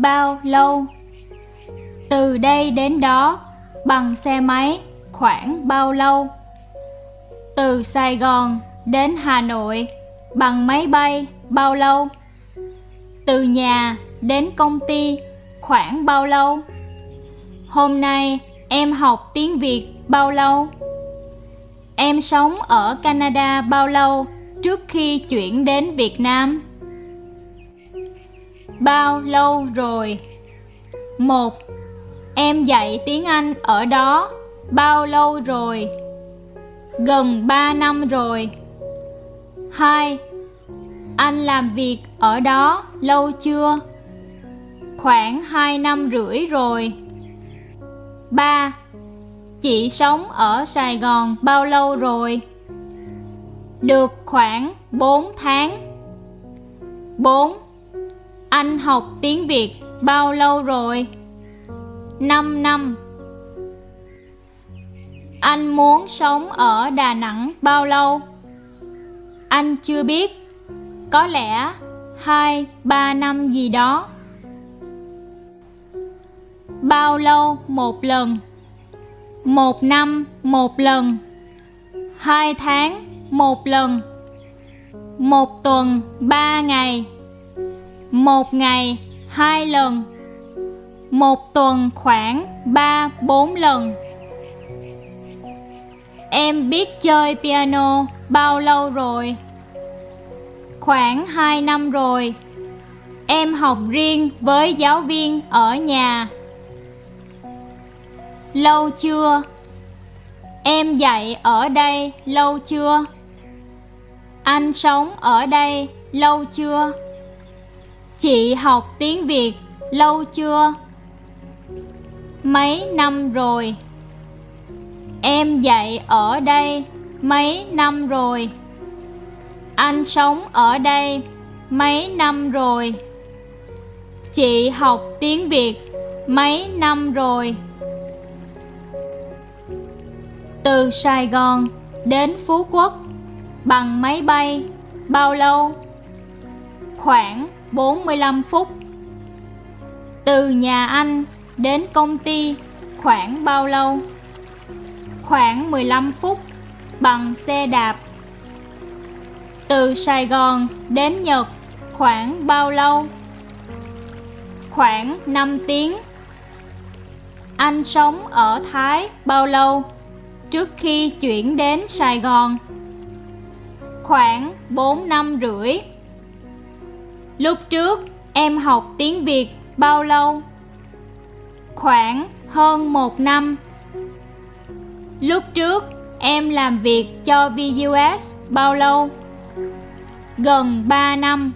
bao lâu? Từ đây đến đó, bằng xe máy khoảng bao lâu? Từ Sài Gòn đến Hà Nội, bằng máy bay bao lâu? Từ nhà đến công ty khoảng bao lâu? Hôm nay em học tiếng Việt bao lâu? Em sống ở Canada bao lâu trước khi chuyển đến Việt Nam? Bao lâu rồi? Một, Em dạy tiếng Anh ở đó bao lâu rồi? Gần 3 năm rồi. 2. Anh làm việc ở đó lâu chưa? Khoảng 2 năm rưỡi rồi. 3. Chị sống ở Sài Gòn bao lâu rồi? Được khoảng 4 tháng. 4. Anh học tiếng Việt bao lâu rồi? 5 năm. Anh muốn sống ở Đà Nẵng bao lâu? Anh chưa biết. Có lẽ 2 3 năm gì đó. Bao lâu một lần? Một năm một lần. Hai tháng một lần. Một tuần, ba ngày. Một ngày, hai lần. Một tuần khoảng ba, bốn lần. Em biết chơi piano bao lâu rồi? Khoảng 2 năm rồi. Em học riêng với giáo viên ở nhà. Lâu chưa? Em dạy ở đây lâu chưa? Anh sống ở đây lâu chưa? Chị học tiếng Việt lâu chưa? Mấy năm rồi? Em dạy ở đây mấy năm rồi? Anh sống ở đây mấy năm rồi? Chị học tiếng Việt mấy năm rồi? Từ Sài Gòn đến Phú Quốc, bằng máy bay bao lâu? Khoảng 45 phút. Từ nhà anh đến công ty khoảng bao lâu? Khoảng 15 phút bằng xe đạp. Từ Sài Gòn đến Nhật khoảng bao lâu? Khoảng 5 tiếng. Anh sống ở Thái bao lâu trước khi chuyển đến Sài Gòn? Khoảng 4 năm rưỡi. Lúc trước, em học tiếng Việt bao lâu? Khoảng hơn một năm. Lúc trước, em làm việc cho VUS bao lâu? Gần 3 năm.